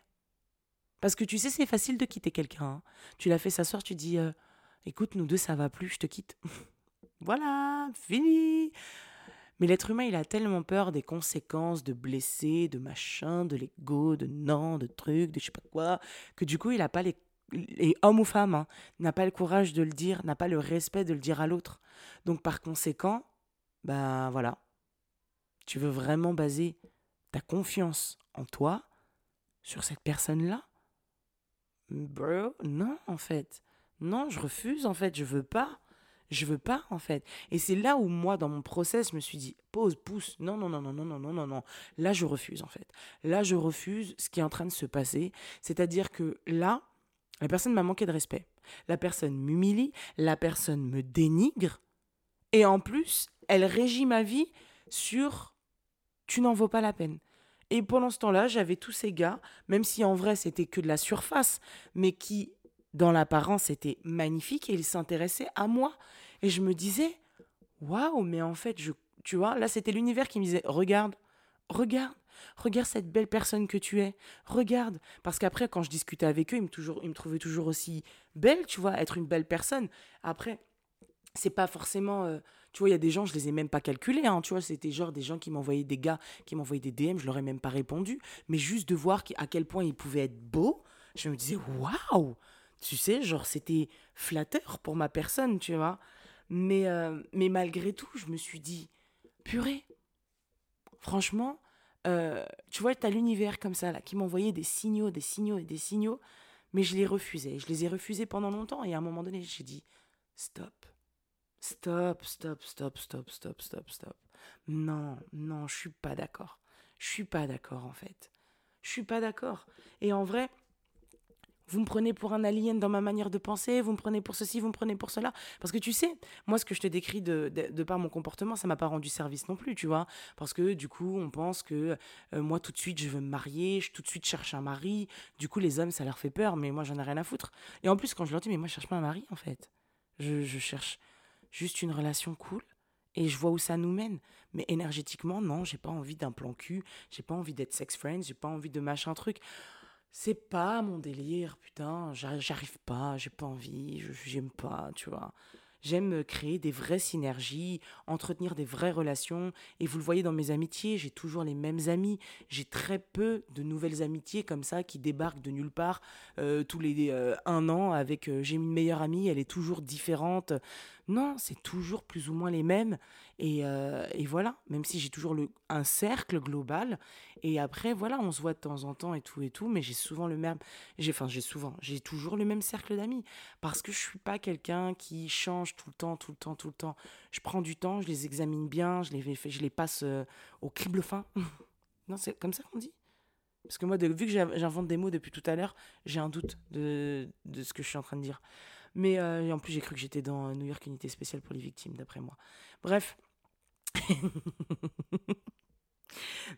Parce que tu sais, c'est facile de quitter quelqu'un. Hein. Tu l'as fait s'asseoir, tu dis euh, écoute, nous deux, ça va plus, je te quitte. voilà, fini mais l'être humain, il a tellement peur des conséquences de blesser, de machin, de l'ego, de non, de trucs, de je sais pas quoi, que du coup, il n'a pas les et homme ou femme, hein, n'a pas le courage de le dire, n'a pas le respect de le dire à l'autre. Donc par conséquent, ben voilà, tu veux vraiment baser ta confiance en toi sur cette personne-là? Bro, non en fait. Non, je refuse en fait, je veux pas. Je veux pas, en fait. Et c'est là où moi, dans mon process, je me suis dit, pause, pousse, non, non, non, non, non, non, non, non, non. Là, je refuse, en fait. Là, je refuse ce qui est en train de se passer. C'est-à-dire que là, la personne m'a manqué de respect. La personne m'humilie, la personne me dénigre. Et en plus, elle régit ma vie sur tu n'en vaux pas la peine. Et pendant ce temps-là, j'avais tous ces gars, même si en vrai c'était que de la surface, mais qui dans l'apparence, était magnifique et il s'intéressait à moi. Et je me disais, waouh, mais en fait, je, Tu vois, là, c'était l'univers qui me disait Regarde, regarde, regarde cette belle personne que tu es. Regarde. Parce qu'après, quand je discutais avec eux, ils me, toujours, ils me trouvaient toujours aussi belle, tu vois, être une belle personne. Après, c'est pas forcément. Euh, tu vois, il y a des gens, je les ai même pas calculés. Hein, tu vois, c'était genre des gens qui m'envoyaient des gars, qui m'envoyaient des DM, je leur ai même pas répondu. Mais juste de voir à quel point ils pouvaient être beaux, je me disais, waouh! Tu sais, genre, c'était flatteur pour ma personne, tu vois. Mais, euh, mais malgré tout, je me suis dit, purée, franchement, euh, tu vois, tu as l'univers comme ça, là, qui m'envoyait des signaux, des signaux et des signaux, mais je les refusais. Je les ai refusés pendant longtemps, et à un moment donné, j'ai dit, stop. Stop, stop, stop, stop, stop, stop, stop. Non, non, je suis pas d'accord. Je suis pas d'accord en fait. Je suis pas d'accord. Et en vrai, vous me prenez pour un alien dans ma manière de penser, vous me prenez pour ceci, vous me prenez pour cela. Parce que tu sais, moi, ce que je te décris de, par mon comportement, ça m'a pas rendu service non plus, tu vois. Parce que du coup, on pense que euh, moi, tout de suite, je veux me marier, je tout de suite cherche un mari. Du coup, les hommes, ça leur fait peur, mais moi, j'en ai rien à foutre. Et en plus, quand je leur dis, mais moi, je cherche pas un mari, en fait. Je, je cherche juste une relation cool et je vois où ça nous mène. Mais énergétiquement, non, j'ai pas envie d'un plan cul, j'ai pas envie d'être sex friends, j'ai pas envie de machin truc. C'est pas mon délire, putain, j'arrive pas, j'ai pas envie, j'aime pas, tu vois. J'aime créer des vraies synergies, entretenir des vraies relations. Et vous le voyez dans mes amitiés, j'ai toujours les mêmes amis. J'ai très peu de nouvelles amitiés comme ça qui débarquent de nulle part euh, tous les euh, un an avec euh, j'ai une meilleure amie, elle est toujours différente. Non, c'est toujours plus ou moins les mêmes. Et, euh, et voilà, même si j'ai toujours un cercle global. Et après, voilà, on se voit de temps en temps et tout et tout, mais j'ai souvent le même. Enfin, j'ai souvent, j'ai toujours le même cercle d'amis. Parce que je suis pas quelqu'un qui change tout le temps, tout le temps, tout le temps. Je prends du temps, je les examine bien, je les, je les passe euh, au crible fin. non, c'est comme ça qu'on dit? Parce que moi, vu que j'invente des mots depuis tout à l'heure, j'ai un doute de, de, ce que je suis en train de dire. Mais euh, en plus, j'ai cru que j'étais dans New York Unité Spéciale pour les victimes, d'après moi. Bref.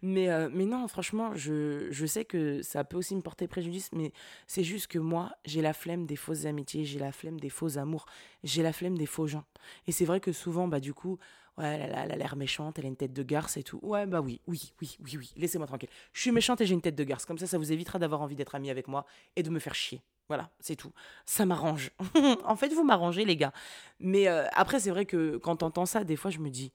mais, euh, mais non, franchement, je, je, sais que ça peut aussi me porter préjudice, mais c'est juste que moi, j'ai la flemme des fausses amitiés, j'ai la flemme des faux amours, j'ai la flemme des faux gens. Et c'est vrai que souvent, bah du coup, ouais, elle, a l'air méchante, elle a une tête de garce et tout. Ouais, bah oui, oui, oui, oui, oui, laissez-moi tranquille. Je suis méchante et j'ai une tête de garce. Comme ça, ça vous évitera d'avoir envie d'être ami avec moi et de me faire chier. Voilà, c'est tout. Ça m'arrange. en fait, vous m'arrangez, les gars. Mais euh, après, c'est vrai que quand t'entends ça, des fois, je me dis,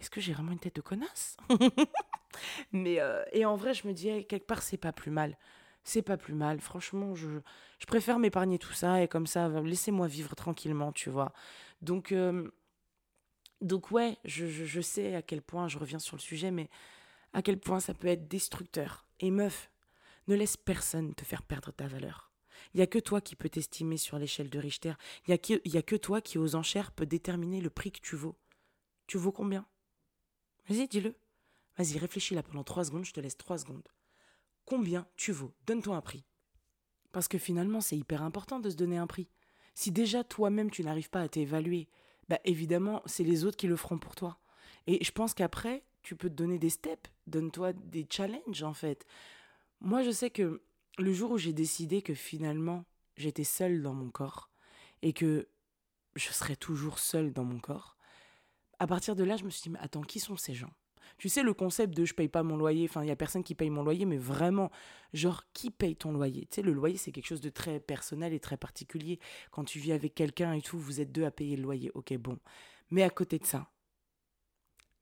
est-ce que j'ai vraiment une tête de connasse? Mais euh, et en vrai, je me dis, quelque part, c'est pas plus mal. C'est pas plus mal. Franchement, je, je préfère m'épargner tout ça et comme ça, laissez-moi vivre tranquillement, tu vois. Donc, euh, donc ouais, je, je, sais à quel point, je reviens sur le sujet, mais à quel point ça peut être destructeur. Et meuf, ne laisse personne te faire perdre ta valeur. Il n'y a que toi qui peux t'estimer sur l'échelle de Richter. Il n'y a que toi qui, aux enchères, peut déterminer le prix que tu vaux. Tu vaux combien? Vas-y, dis-le. Vas-y, réfléchis là pendant trois secondes, je te laisse trois secondes. Combien tu vaux? Donne-toi un prix. Parce que finalement, c'est hyper important de se donner un prix. Si déjà toi-même tu n'arrives pas à t'évaluer, bah évidemment, c'est les autres qui le feront pour toi. Et je pense qu'après, tu peux te donner des steps, donne-toi des challenges en fait. Moi, je sais que le jour où j'ai décidé que finalement j'étais seule dans mon corps et que je serais toujours seule dans mon corps, à partir de là, je me suis dit, mais attends, qui sont ces gens? Tu sais, le concept de je paye pas mon loyer, enfin, il y a personne qui paye mon loyer, mais vraiment, genre, qui paye ton loyer? Tu sais, le loyer, c'est quelque chose de très personnel et très particulier. Quand tu vis avec quelqu'un et tout, vous êtes deux à payer le loyer, ok, bon. Mais à côté de ça,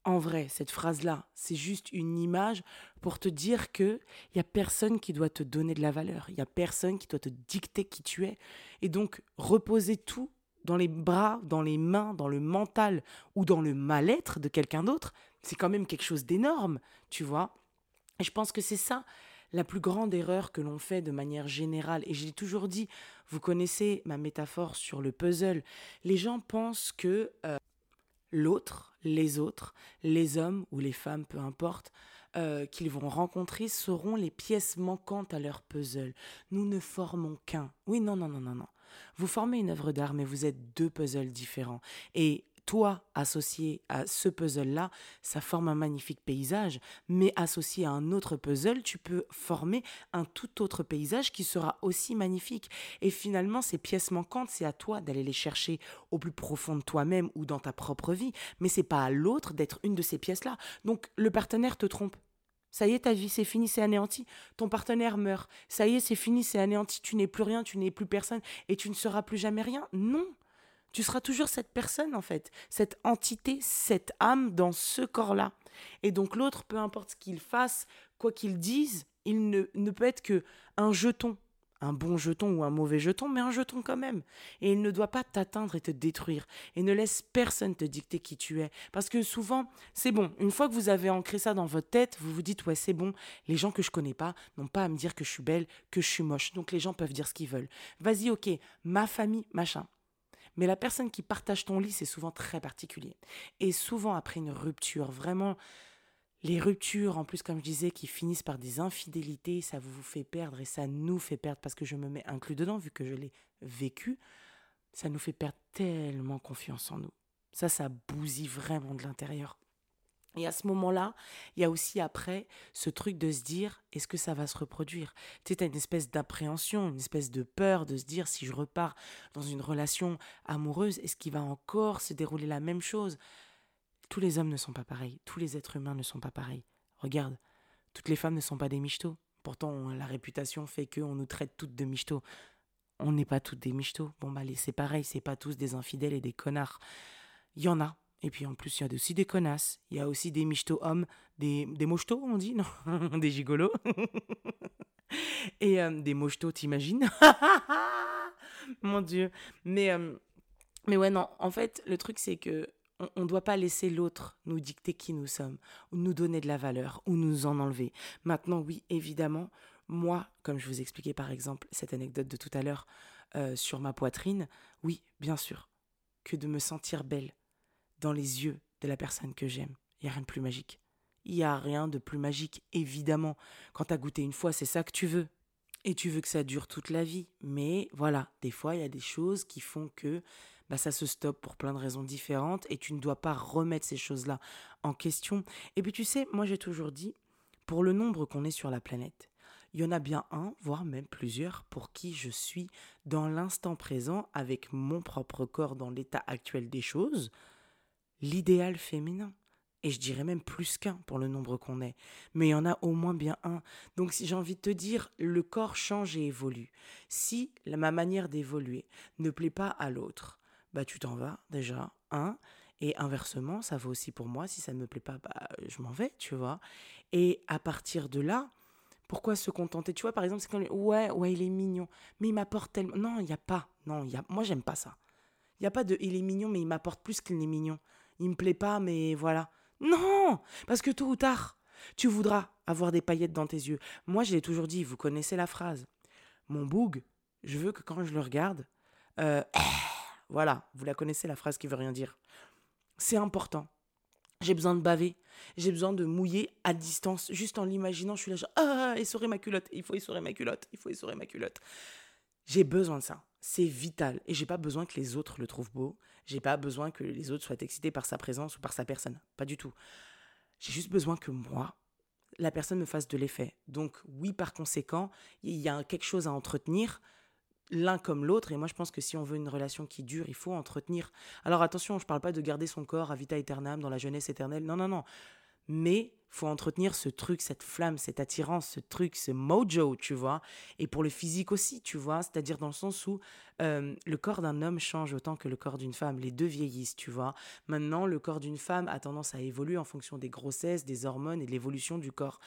en vrai, cette phrase-là, c'est juste une image pour te dire que il y a personne qui doit te donner de la valeur, il y a personne qui doit te dicter qui tu es. Et donc reposer tout dans les bras, dans les mains, dans le mental ou dans le mal-être de quelqu'un d'autre, c'est quand même quelque chose d'énorme, tu vois. Et je pense que c'est ça la plus grande erreur que l'on fait de manière générale. Et j'ai toujours dit, vous connaissez ma métaphore sur le puzzle. Les gens pensent que euh, l'autre, les autres, les hommes ou les femmes, peu importe, euh, qu'ils vont rencontrer seront les pièces manquantes à leur puzzle. Nous ne formons qu'un. Oui, non, non, non, non, non. Vous formez une œuvre d'art, mais vous êtes deux puzzles différents. Et toi, associé à ce puzzle-là, ça forme un magnifique paysage, mais associé à un autre puzzle, tu peux former un tout autre paysage qui sera aussi magnifique. Et finalement, ces pièces manquantes, c'est à toi d'aller les chercher au plus profond de toi-même ou dans ta propre vie, mais c'est pas à l'autre d'être une de ces pièces-là. Donc le partenaire te trompe. Ça y est, ta vie, c'est fini, c'est anéanti. Ton partenaire meurt. Ça y est, c'est fini, c'est anéanti. Tu n'es plus rien, tu n'es plus personne et tu ne seras plus jamais rien. Non. Tu seras toujours cette personne, en fait. Cette entité, cette âme dans ce corps-là. Et donc l'autre, peu importe ce qu'il fasse, quoi qu'il dise, il ne, ne peut être que un jeton un bon jeton ou un mauvais jeton, mais un jeton quand même. Et il ne doit pas t'atteindre et te détruire. Et ne laisse personne te dicter qui tu es. Parce que souvent, c'est bon. Une fois que vous avez ancré ça dans votre tête, vous vous dites, ouais, c'est bon. Les gens que je connais pas n'ont pas à me dire que je suis belle, que je suis moche. Donc les gens peuvent dire ce qu'ils veulent. Vas-y, ok, ma famille, machin. Mais la personne qui partage ton lit, c'est souvent très particulier. Et souvent après une rupture, vraiment les ruptures, en plus, comme je disais, qui finissent par des infidélités, ça vous fait perdre et ça nous fait perdre parce que je me mets inclus dedans, vu que je l'ai vécu, ça nous fait perdre tellement confiance en nous. Ça, ça bousille vraiment de l'intérieur. Et à ce moment-là, il y a aussi après ce truc de se dire, est-ce que ça va se reproduire? Tu sais, as une espèce d'appréhension, une espèce de peur de se dire, si je repars dans une relation amoureuse, est-ce qu'il va encore se dérouler la même chose? Tous les hommes ne sont pas pareils, tous les êtres humains ne sont pas pareils. Regarde, toutes les femmes ne sont pas des michetots. Pourtant, la réputation fait qu'on nous traite toutes de michetots. On n'est pas toutes des michetots. Bon, bah, c'est pareil, c'est pas tous des infidèles et des connards. Il y en a. Et puis en plus, il y a aussi des connasses. Il y a aussi des michetots hommes, des, des mochetos, on dit, non Des gigolos. et euh, des mochetos, t'imagines? Mon Dieu. Mais, euh, mais ouais, non, en fait, le truc, c'est que on ne doit pas laisser l'autre nous dicter qui nous sommes, ou nous donner de la valeur, ou nous en enlever. Maintenant, oui, évidemment, moi, comme je vous expliquais par exemple cette anecdote de tout à l'heure euh, sur ma poitrine, oui, bien sûr, que de me sentir belle dans les yeux de la personne que j'aime. Il n'y a rien de plus magique. Il n'y a rien de plus magique, évidemment. Quand tu as goûté une fois, c'est ça que tu veux. Et tu veux que ça dure toute la vie. Mais voilà, des fois, il y a des choses qui font que bah, ça se stoppe pour plein de raisons différentes et tu ne dois pas remettre ces choses-là en question. Et puis tu sais, moi j'ai toujours dit, pour le nombre qu'on est sur la planète, il y en a bien un, voire même plusieurs, pour qui je suis dans l'instant présent, avec mon propre corps dans l'état actuel des choses, l'idéal féminin. Et je dirais même plus qu'un pour le nombre qu'on est. Mais il y en a au moins bien un. Donc si j'ai envie de te dire, le corps change et évolue. Si ma manière d'évoluer ne plaît pas à l'autre, bah tu t'en vas déjà, un. Et inversement, ça vaut aussi pour moi. Si ça ne me plaît pas, bah, je m'en vais, tu vois. Et à partir de là, pourquoi se contenter? Tu vois, par exemple, c'est quand ouais, ouais, il est mignon, mais il m'apporte tellement. Non, il n'y a pas. Non, y a. Moi, j'aime pas ça. Il n'y a pas de il est mignon, mais il m'apporte plus qu'il n'est mignon. Il me plaît pas, mais voilà. Non Parce que tôt ou tard, tu voudras avoir des paillettes dans tes yeux. Moi, je l'ai toujours dit, vous connaissez la phrase. Mon boug, je veux que quand je le regarde, euh, voilà, vous la connaissez, la phrase qui veut rien dire. C'est important. J'ai besoin de baver. J'ai besoin de mouiller à distance. Juste en l'imaginant, je suis là, genre, ah, essorer ma culotte. Il faut essorer ma culotte. Il faut essorer ma culotte. J'ai besoin de ça. C'est vital. Et j'ai pas besoin que les autres le trouvent beau. J'ai pas besoin que les autres soient excités par sa présence ou par sa personne. Pas du tout. J'ai juste besoin que moi, la personne me fasse de l'effet. Donc, oui, par conséquent, il y a quelque chose à entretenir l'un comme l'autre. Et moi, je pense que si on veut une relation qui dure, il faut entretenir. Alors attention, je parle pas de garder son corps à vita aeternam dans la jeunesse éternelle. Non, non, non. Mais faut entretenir ce truc, cette flamme, cette attirance, ce truc, ce mojo, tu vois. Et pour le physique aussi, tu vois. C'est-à-dire dans le sens où euh, le corps d'un homme change autant que le corps d'une femme. Les deux vieillissent, tu vois. Maintenant, le corps d'une femme a tendance à évoluer en fonction des grossesses, des hormones et de l'évolution du corps.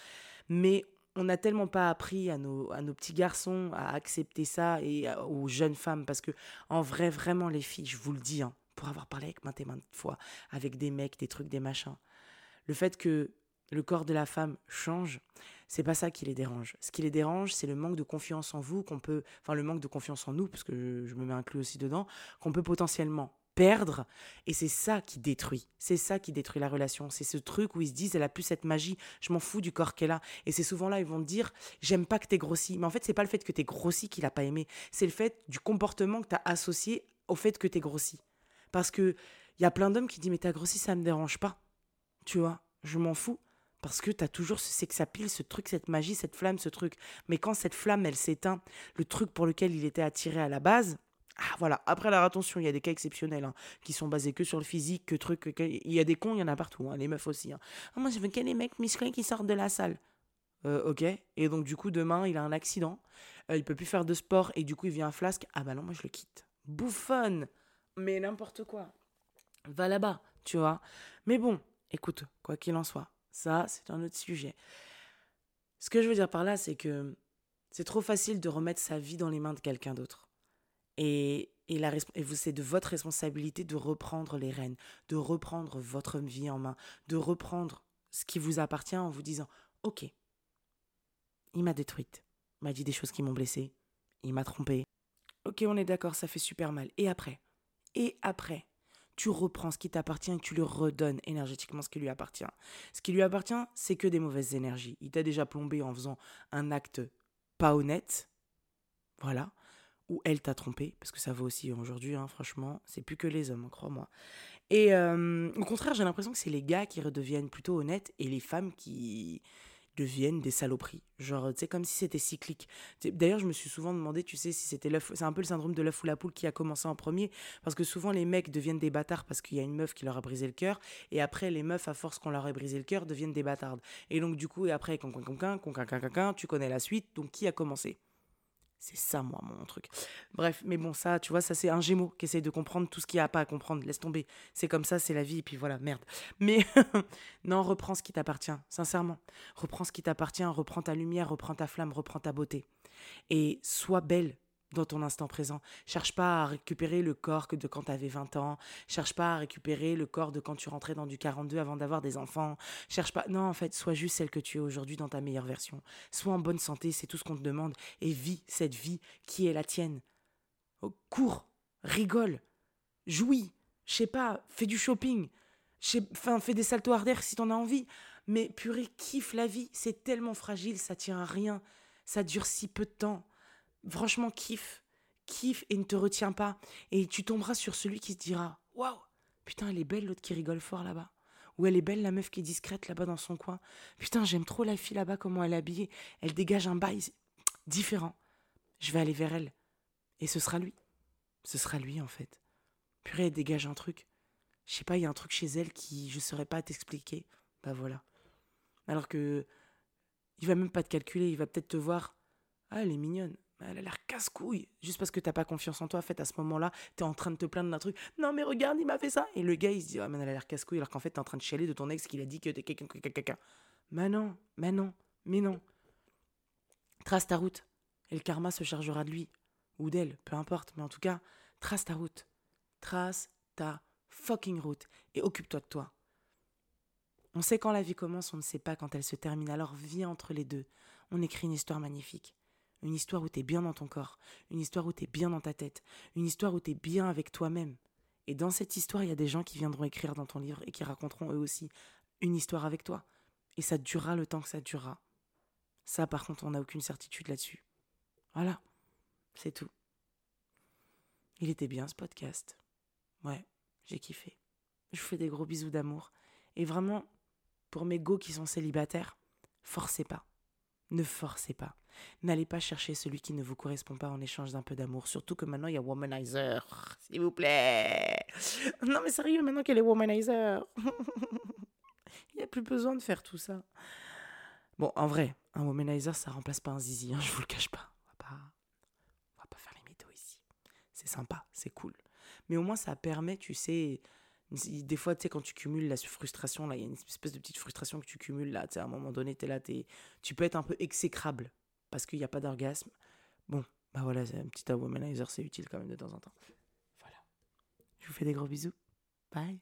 Mais on n'a tellement pas appris à nos, à nos petits garçons à accepter ça et aux jeunes femmes parce que en vrai vraiment les filles je vous le dis hein, pour avoir parlé avec maintes et maintes fois avec des mecs des trucs des machins le fait que le corps de la femme change c'est pas ça qui les dérange ce qui les dérange c'est le manque de confiance en vous qu'on peut enfin le manque de confiance en nous parce que je me mets inclus aussi dedans qu'on peut potentiellement perdre. Et c'est ça qui détruit. C'est ça qui détruit la relation. C'est ce truc où ils se disent, elle a plus cette magie, je m'en fous du corps qu'elle a. Et c'est souvent là, ils vont dire, j'aime pas que t'es grossi. Mais en fait, c'est pas le fait que t'es grossi qu'il a pas aimé. C'est le fait du comportement que t'as associé au fait que t'es grossi. Parce que Il y a plein d'hommes qui disent Mais t'as grossi, ça me dérange pas. Tu vois, je m'en fous. Parce que t'as toujours ce sex pile, ce truc, cette magie, cette flamme, ce truc. Mais quand cette flamme, elle s'éteint, le truc pour lequel il était attiré à la base, ah, voilà. Après, alors attention, il y a des cas exceptionnels hein, qui sont basés que sur le physique, que truc. Il y a des cons, il y en a partout, hein, les meufs aussi. Hein. Ah, moi, je veux que les mecs musclés qui sortent de la salle. Euh, ok. Et donc, du coup, demain, il a un accident. Euh, il peut plus faire de sport et du coup, il vient un flasque. Ah, bah non, moi, je le quitte. Bouffonne Mais n'importe quoi. Va là-bas, tu vois. Mais bon, écoute, quoi qu'il en soit, ça, c'est un autre sujet. Ce que je veux dire par là, c'est que c'est trop facile de remettre sa vie dans les mains de quelqu'un d'autre. Et, et, la, et c'est de votre responsabilité de reprendre les rênes, de reprendre votre vie en main, de reprendre ce qui vous appartient en vous disant Ok, il m'a détruite, m'a dit des choses qui m'ont blessée, il m'a trompé. Ok, on est d'accord, ça fait super mal. Et après? Et après? Tu reprends ce qui t'appartient et tu lui redonnes énergétiquement ce qui lui appartient. Ce qui lui appartient, c'est que des mauvaises énergies. Il t'a déjà plombé en faisant un acte pas honnête. Voilà ou elle t'a trompé, parce que ça va aussi aujourd'hui, hein, franchement, c'est plus que les hommes, crois-moi. Et euh, au contraire, j'ai l'impression que c'est les gars qui redeviennent plutôt honnêtes et les femmes qui deviennent des saloperies. Genre, tu sais, comme si c'était cyclique. D'ailleurs, je me suis souvent demandé, tu sais, si c'était l'œuf. C'est un peu le syndrome de l'œuf ou la poule qui a commencé en premier. Parce que souvent, les mecs deviennent des bâtards parce qu'il y a une meuf qui leur a brisé le cœur. Et après, les meufs, à force qu'on leur ait brisé le cœur, deviennent des bâtardes. Et donc, du coup, et après, con, tu connais la suite. Donc, qui a commencé? C'est ça, moi, mon truc. Bref, mais bon, ça, tu vois, ça, c'est un gémeau qui essaie de comprendre tout ce qu'il n'y a pas à comprendre. Laisse tomber. C'est comme ça, c'est la vie, et puis voilà, merde. Mais non, reprends ce qui t'appartient, sincèrement. Reprends ce qui t'appartient, reprends ta lumière, reprends ta flamme, reprends ta beauté. Et sois belle dans ton instant présent. Cherche pas à récupérer le corps que de quand tu avais 20 ans. Cherche pas à récupérer le corps de quand tu rentrais dans du 42 avant d'avoir des enfants. Cherche pas. Non, en fait, sois juste celle que tu es aujourd'hui dans ta meilleure version. Sois en bonne santé, c'est tout ce qu'on te demande. Et vis cette vie qui est la tienne. Oh, cours, rigole, jouis. Je sais pas, fais du shopping. Enfin, fais des saltos arrière si t'en as envie. Mais purée, kiffe la vie. C'est tellement fragile, ça tient à rien. Ça dure si peu de temps. Franchement, kiffe. Kiffe et ne te retiens pas. Et tu tomberas sur celui qui se dira Waouh, putain, elle est belle, l'autre qui rigole fort là-bas. Ou elle est belle, la meuf qui est discrète là-bas dans son coin. Putain, j'aime trop la fille là-bas, comment elle est habillée. Elle dégage un bail différent. Je vais aller vers elle. Et ce sera lui. Ce sera lui, en fait. Purée, elle dégage un truc. Je sais pas, il y a un truc chez elle qui je saurais pas t'expliquer. Bah voilà. Alors que. Il va même pas te calculer, il va peut-être te voir. Ah, elle est mignonne elle a l'air casse-couille. Juste parce que t'as pas confiance en toi, en fait, à ce moment-là, t'es en train de te plaindre d'un truc. Non, mais regarde, il m'a fait ça. Et le gars, il se dit, ah, mais elle a l'air casse-couille, alors qu'en fait, t'es en train de chialer de ton ex qui a dit que t'es quelqu'un, quelqu'un. Mais non, mais non, mais non. Trace ta route. Et le karma se chargera de lui. Ou d'elle, peu importe. Mais en tout cas, trace ta route. Trace ta fucking route. Et occupe-toi de toi. On sait quand la vie commence, on ne sait pas quand elle se termine. Alors vis entre les deux. On écrit une histoire magnifique. Une histoire où tu es bien dans ton corps, une histoire où tu es bien dans ta tête, une histoire où tu es bien avec toi-même. Et dans cette histoire, il y a des gens qui viendront écrire dans ton livre et qui raconteront eux aussi une histoire avec toi. Et ça durera le temps que ça durera. Ça, par contre, on n'a aucune certitude là-dessus. Voilà, c'est tout. Il était bien ce podcast. Ouais, j'ai kiffé. Je vous fais des gros bisous d'amour. Et vraiment, pour mes go qui sont célibataires, forcez pas. Ne forcez pas. N'allez pas chercher celui qui ne vous correspond pas en échange d'un peu d'amour. Surtout que maintenant, il y a Womanizer. S'il vous plaît. Non, mais sérieux, maintenant qu'elle est Womanizer. il n'y a plus besoin de faire tout ça. Bon, en vrai, un Womanizer, ça remplace pas un zizi. Hein, je vous le cache pas. On va pas, on va pas faire les mythos ici. C'est sympa, c'est cool. Mais au moins, ça permet, tu sais, des fois, tu sais, quand tu cumules la frustration, là, il y a une espèce de petite frustration que tu cumules là, tu sais, à un moment donné, es là, es, tu peux être un peu exécrable parce qu'il n'y a pas d'orgasme. Bon, bah voilà, un petit womanizer, c'est utile quand même de temps en temps. Voilà. Je vous fais des gros bisous. Bye.